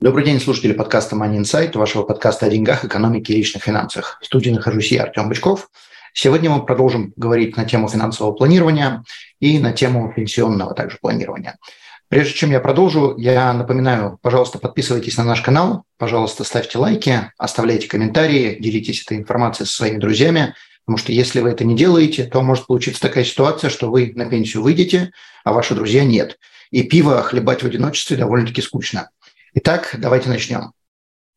Добрый день, слушатели подкаста Money Insight, вашего подкаста о деньгах, экономике и личных финансах. В студии нахожусь я, Артем Бычков. Сегодня мы продолжим говорить на тему финансового планирования и на тему пенсионного также планирования. Прежде чем я продолжу, я напоминаю, пожалуйста, подписывайтесь на наш канал, пожалуйста, ставьте лайки, оставляйте комментарии, делитесь этой информацией со своими друзьями, потому что если вы это не делаете, то может получиться такая ситуация, что вы на пенсию выйдете, а ваши друзья нет. И пиво хлебать в одиночестве довольно-таки скучно. Итак, давайте начнем.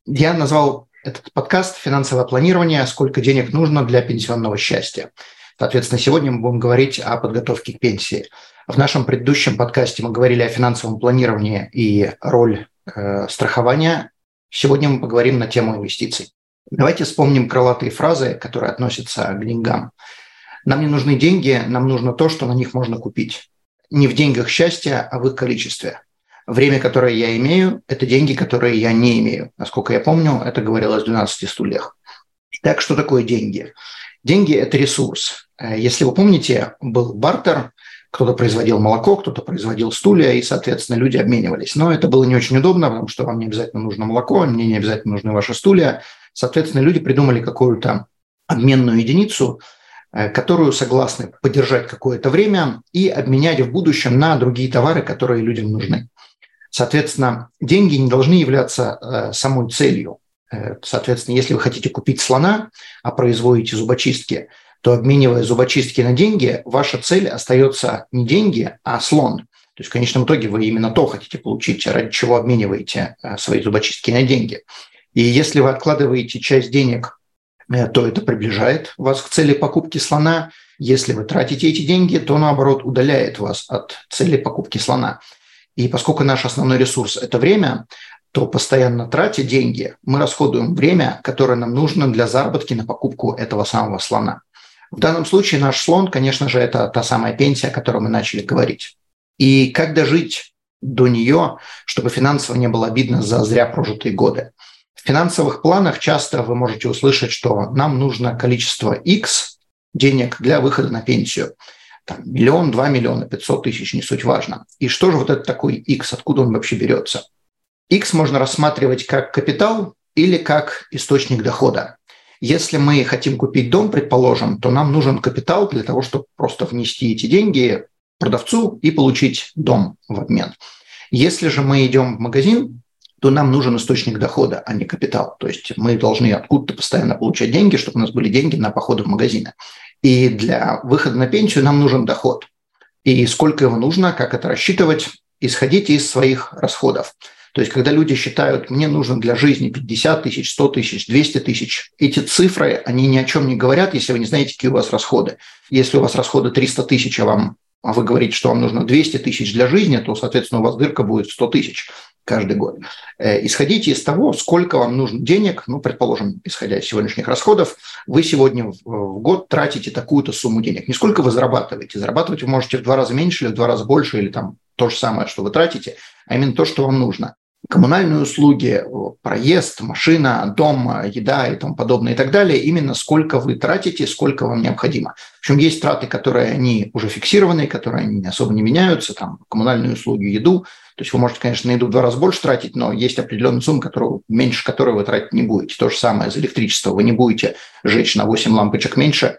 Я назвал этот подкаст «Финансовое планирование. Сколько денег нужно для пенсионного счастья?». Соответственно, сегодня мы будем говорить о подготовке к пенсии. В нашем предыдущем подкасте мы говорили о финансовом планировании и роль э, страхования. Сегодня мы поговорим на тему инвестиций. Давайте вспомним крылатые фразы, которые относятся к деньгам. Нам не нужны деньги, нам нужно то, что на них можно купить. Не в деньгах счастье, а в их количестве. Время, которое я имею, это деньги, которые я не имею. Насколько я помню, это говорилось в 12 стульях. Так, что такое деньги? Деньги – это ресурс. Э, если вы помните, был бартер, кто-то производил молоко, кто-то производил стулья, и, соответственно, люди обменивались. Но это было не очень удобно, потому что вам не обязательно нужно молоко, мне не обязательно нужны ваши стулья. Соответственно, люди придумали какую-то обменную единицу, э, которую согласны поддержать какое-то время и обменять в будущем на другие товары, которые людям нужны. Соответственно, деньги не должны являться э, самой целью. Э, соответственно, если вы хотите купить слона, а производите зубочистки, то обменивая зубочистки на деньги, ваша цель остается не деньги, а слон. То есть в конечном итоге вы именно то хотите получить, ради чего обмениваете э, свои зубочистки на деньги. И если вы откладываете часть денег, то это приближает вас к цели покупки слона. Если вы тратите эти деньги, то наоборот удаляет вас от цели покупки слона. И поскольку наш основной ресурс – это время, то постоянно тратя деньги, мы расходуем время, которое нам нужно для заработки на покупку этого самого слона. В данном случае наш слон, конечно же, это та самая пенсия, о которой мы начали говорить. И как дожить до нее, чтобы финансово не было обидно за зря прожитые годы. В финансовых планах часто вы можете услышать, что нам нужно количество X денег для выхода на пенсию там, миллион, два миллиона, 500 тысяч, не суть важно. И что же вот это такой X, откуда он вообще берется? X можно рассматривать как капитал или как источник дохода. Если мы хотим купить дом, предположим, то нам нужен капитал для того, чтобы просто внести эти деньги продавцу и получить дом в обмен. Если же мы идем в магазин, то нам нужен источник дохода, а не капитал. То есть мы должны откуда-то постоянно получать деньги, чтобы у нас были деньги на походы в магазины. И для выхода на пенсию нам нужен доход. И сколько его нужно, как это рассчитывать, исходите из своих расходов. То есть, когда люди считают, мне нужно для жизни 50 тысяч, 100 тысяч, 200 тысяч, эти цифры, они ни о чем не говорят, если вы не знаете, какие у вас расходы. Если у вас расходы 300 тысяч, а вам а вы говорите, что вам нужно 200 тысяч для жизни, то, соответственно, у вас дырка будет 100 тысяч каждый год. Э, исходите из того, сколько вам нужно денег, ну, предположим, исходя из сегодняшних расходов, вы сегодня в год тратите такую-то сумму денег. Не сколько вы зарабатываете. Зарабатывать вы можете в два раза меньше или в два раза больше, или там то же самое, что вы тратите, а именно то, что вам нужно коммунальные услуги, проезд, машина, дом, еда и тому подобное и так далее, именно сколько вы тратите, сколько вам необходимо. В общем, есть траты, которые они уже фиксированные, которые они особо не меняются, там коммунальные услуги, еду. То есть вы можете, конечно, на еду в два раза больше тратить, но есть определенная сумма, которую, меньше которой вы тратить не будете. То же самое за электричество. Вы не будете жечь на 8 лампочек меньше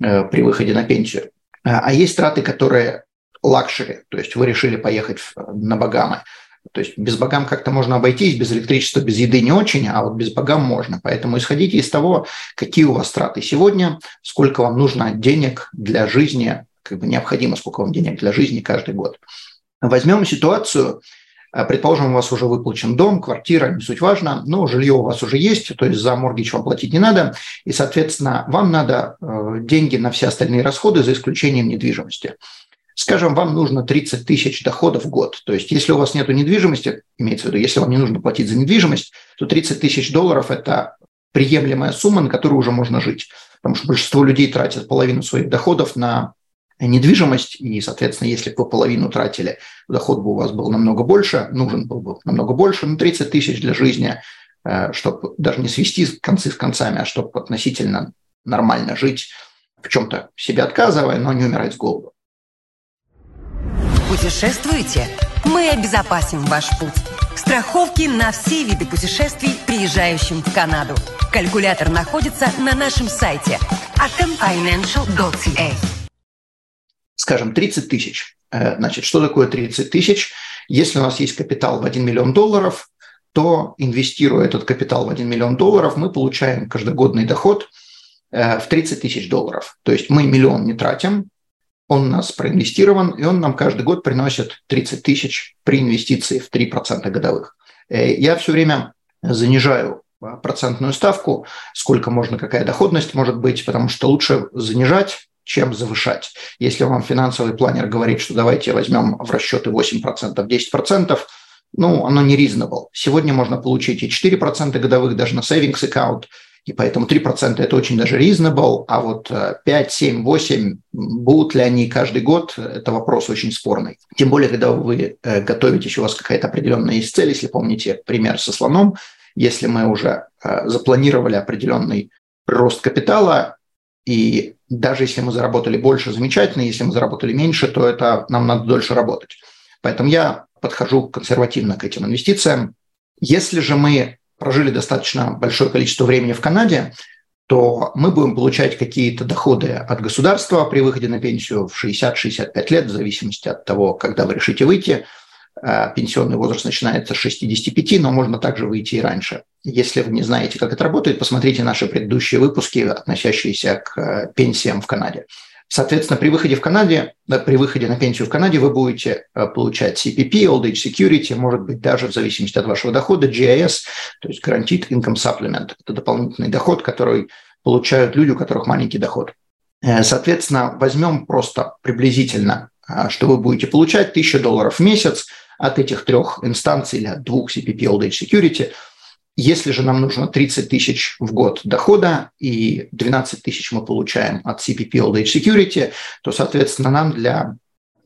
э, при выходе на пенсию. А есть траты, которые luxury, то есть вы решили поехать на Багамы – то есть без Багам как-то можно обойтись, без электричества, без еды не очень, а вот без Багам можно. Поэтому исходите из того, какие у вас траты сегодня, сколько вам нужно денег для жизни, как бы необходимо, сколько вам денег для жизни каждый год. Возьмем ситуацию, э, предположим, у вас уже выплачен дом, квартира, не суть важно, но жилье у вас уже есть, то есть за моргич вам платить не надо, и, соответственно, вам надо э, деньги на все остальные расходы за исключением недвижимости. Скажем, вам нужно 30 тысяч доходов в год. То есть, если у вас нет недвижимости, имеется в виду, если вам не нужно платить за недвижимость, то 30 тысяч долларов – это приемлемая сумма, на которую уже можно жить. Потому что большинство людей тратят половину своих доходов на недвижимость, и, соответственно, если бы вы половину тратили, доход бы у вас был намного больше, нужен был бы намного больше, ну, 30 тысяч для жизни, э, чтобы даже не свести концы с концами, а чтобы относительно нормально жить, в чем-то себе отказывая, но не умирать с голоду. Путешествуете? Мы обезопасим ваш путь. Страховки на все виды путешествий, приезжающим в Канаду. Калькулятор находится на нашем сайте atomfinancial.ca скажем, 30 тысяч. Э, значит, что такое 30 тысяч? Если у нас есть капитал в 1 миллион долларов, то инвестируя этот капитал в 1 миллион долларов, мы получаем каждогодный доход э, в 30 тысяч долларов. То есть мы миллион не тратим, он у нас проинвестирован, и он нам каждый год приносит 30 тысяч при инвестиции в 3% годовых. Э, я все время занижаю процентную ставку, сколько можно, какая доходность может быть, потому что лучше занижать, чем завышать. Если вам финансовый планер говорит, что давайте возьмем в расчеты 8%, 10%, ну, оно не reasonable. Сегодня можно получить и 4% годовых даже на savings account, и поэтому 3% это очень даже reasonable, а вот 5, 7, 8, будут ли они каждый год, это вопрос очень спорный. Тем более, когда вы э, готовитесь, у вас какая-то определенная есть цель, если помните пример со слоном, если мы уже э, запланировали определенный рост капитала, и даже если мы заработали больше, замечательно, если мы заработали меньше, то это нам надо дольше работать. Поэтому я подхожу консервативно к этим инвестициям. Если же мы прожили достаточно большое количество времени в Канаде, то мы будем получать какие-то доходы от государства при выходе на пенсию в 60-65 лет, в зависимости от того, когда вы решите выйти – Э, пенсионный возраст начинается с 65, но можно также выйти и раньше. Если вы не знаете, как это работает, посмотрите наши предыдущие выпуски, относящиеся к э, пенсиям в Канаде. Соответственно, при выходе в Канаде, при выходе на пенсию в Канаде вы будете э, получать CPP, Old Age Security, может быть, даже в зависимости от вашего дохода, GIS, то есть Guaranteed Income Supplement. Это дополнительный доход, который получают люди, у которых маленький доход. Соответственно, возьмем просто приблизительно, что вы будете получать 1000 долларов в месяц – от этих трех инстанций или от двух CPP Old Age Security. Если же нам нужно 30 тысяч в год дохода и 12 тысяч мы получаем от CPP Old Age Security, то, соответственно, нам, для,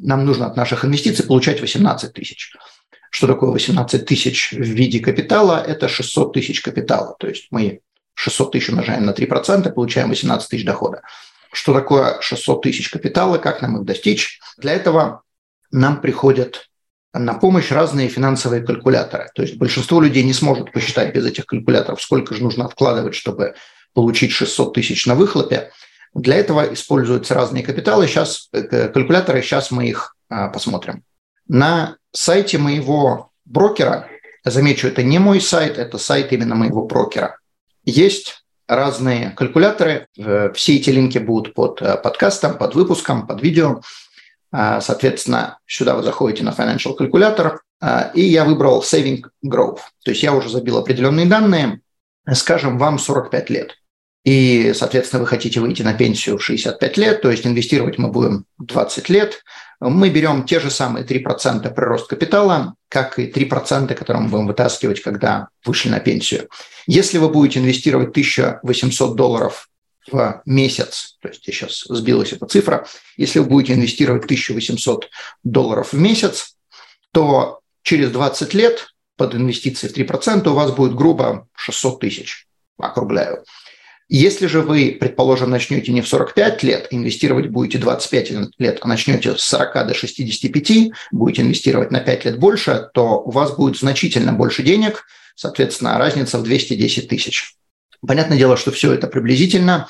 нам нужно от наших инвестиций получать 18 тысяч. Что такое 18 тысяч в виде капитала? Это 600 тысяч капитала. То есть мы 600 тысяч умножаем на 3%, получаем 18 тысяч дохода. Что такое 600 тысяч капитала? Как нам их достичь? Для этого нам приходят на помощь разные финансовые калькуляторы. То есть большинство людей не сможет посчитать без этих калькуляторов, сколько же нужно откладывать, чтобы получить 600 тысяч на выхлопе. Для этого используются разные капиталы. Сейчас э, калькуляторы, сейчас мы их а, посмотрим. На сайте моего брокера, замечу, это не мой сайт, это сайт именно моего брокера, есть разные калькуляторы. Э, все эти линки будут под э, подкастом, под выпуском, под видео. А, соответственно, сюда вы заходите на Financial Calculator, а, и я выбрал Saving Growth. То есть я уже забил определенные данные, скажем, вам 45 лет. И, соответственно, вы хотите выйти на пенсию в 65 лет, то есть инвестировать мы будем 20 лет. Мы берем те же самые 3% прирост капитала, как и 3%, которые мы будем вытаскивать, когда вышли на пенсию. Если вы будете инвестировать 1800 долларов в месяц, то есть сейчас сбилась эта цифра, если вы будете инвестировать 1800 долларов в месяц, то через 20 лет под инвестиции в 3% у вас будет грубо 600 тысяч, округляю. Если же вы, предположим, начнете не в 45 лет, инвестировать будете 25 лет, а начнете с 40 до 65, будете инвестировать на 5 лет больше, то у вас будет значительно больше денег, соответственно, разница в 210 тысяч. Понятное дело, что все это приблизительно,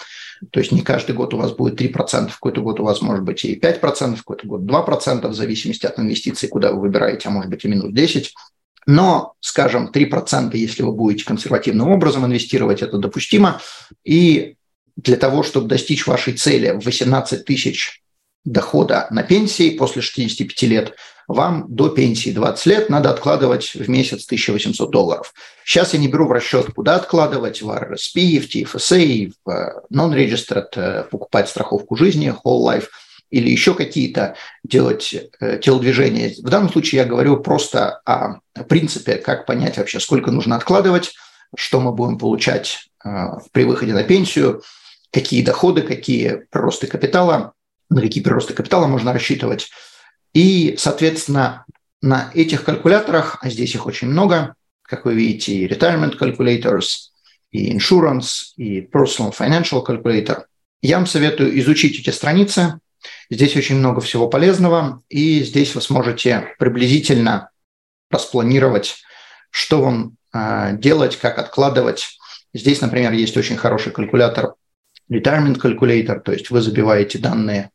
то есть не каждый год у вас будет 3%, в какой-то год у вас может быть и 5%, в какой-то год 2%, в зависимости от инвестиций, куда вы выбираете, а может быть и минус 10%. Но, скажем, 3%, если вы будете консервативным образом инвестировать, это допустимо. И для того, чтобы достичь вашей цели в 18 тысяч дохода на пенсии после 65 лет, вам до пенсии 20 лет надо откладывать в месяц 1800 долларов. Сейчас я не беру в расчет, куда откладывать, в RSP, в TFSA, в Non-Registered, э, покупать страховку жизни, Whole Life. или еще какие-то делать э, телодвижения. В данном случае я говорю просто о принципе, как понять вообще, сколько нужно откладывать, что мы будем получать э, при выходе на пенсию, какие доходы, какие приросты капитала, на какие приросты капитала можно рассчитывать. И, соответственно, на этих калькуляторах, а здесь их очень много, как вы видите, и retirement calculators, и insurance, и personal financial calculator, я вам советую изучить эти страницы. Здесь очень много всего полезного, и здесь вы сможете приблизительно распланировать, что вам э, делать, как откладывать. Здесь, например, есть очень хороший калькулятор retirement calculator, то есть вы забиваете данные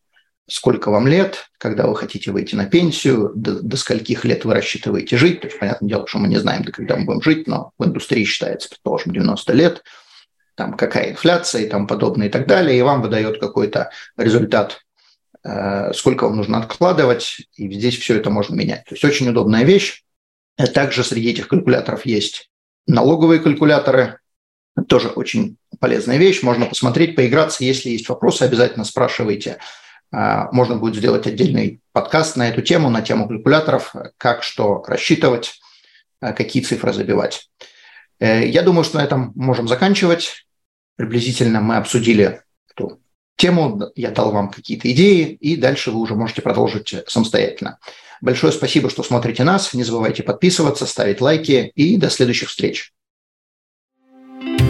сколько вам лет, когда вы хотите выйти на пенсию, до, до скольких лет вы рассчитываете жить. То есть, понятное дело, что мы не знаем, до когда мы будем жить, но в индустрии считается, предположим, 90 лет, там какая инфляция и тому подобное и так далее, и вам выдает какой-то результат, э, сколько вам нужно откладывать, и здесь все это можно менять. То есть очень удобная вещь. Также среди этих калькуляторов есть налоговые калькуляторы, тоже очень полезная вещь. Можно посмотреть, поиграться. Если есть вопросы, обязательно спрашивайте. А, можно будет сделать отдельный подкаст на эту тему, на тему калькуляторов, как что рассчитывать, а, какие цифры забивать. Э, я думаю, что на этом можем заканчивать. Приблизительно мы обсудили эту тему, я дал вам какие-то идеи, и дальше вы уже можете продолжить самостоятельно. Большое спасибо, что смотрите нас. Не забывайте подписываться, ставить лайки и до следующих встреч.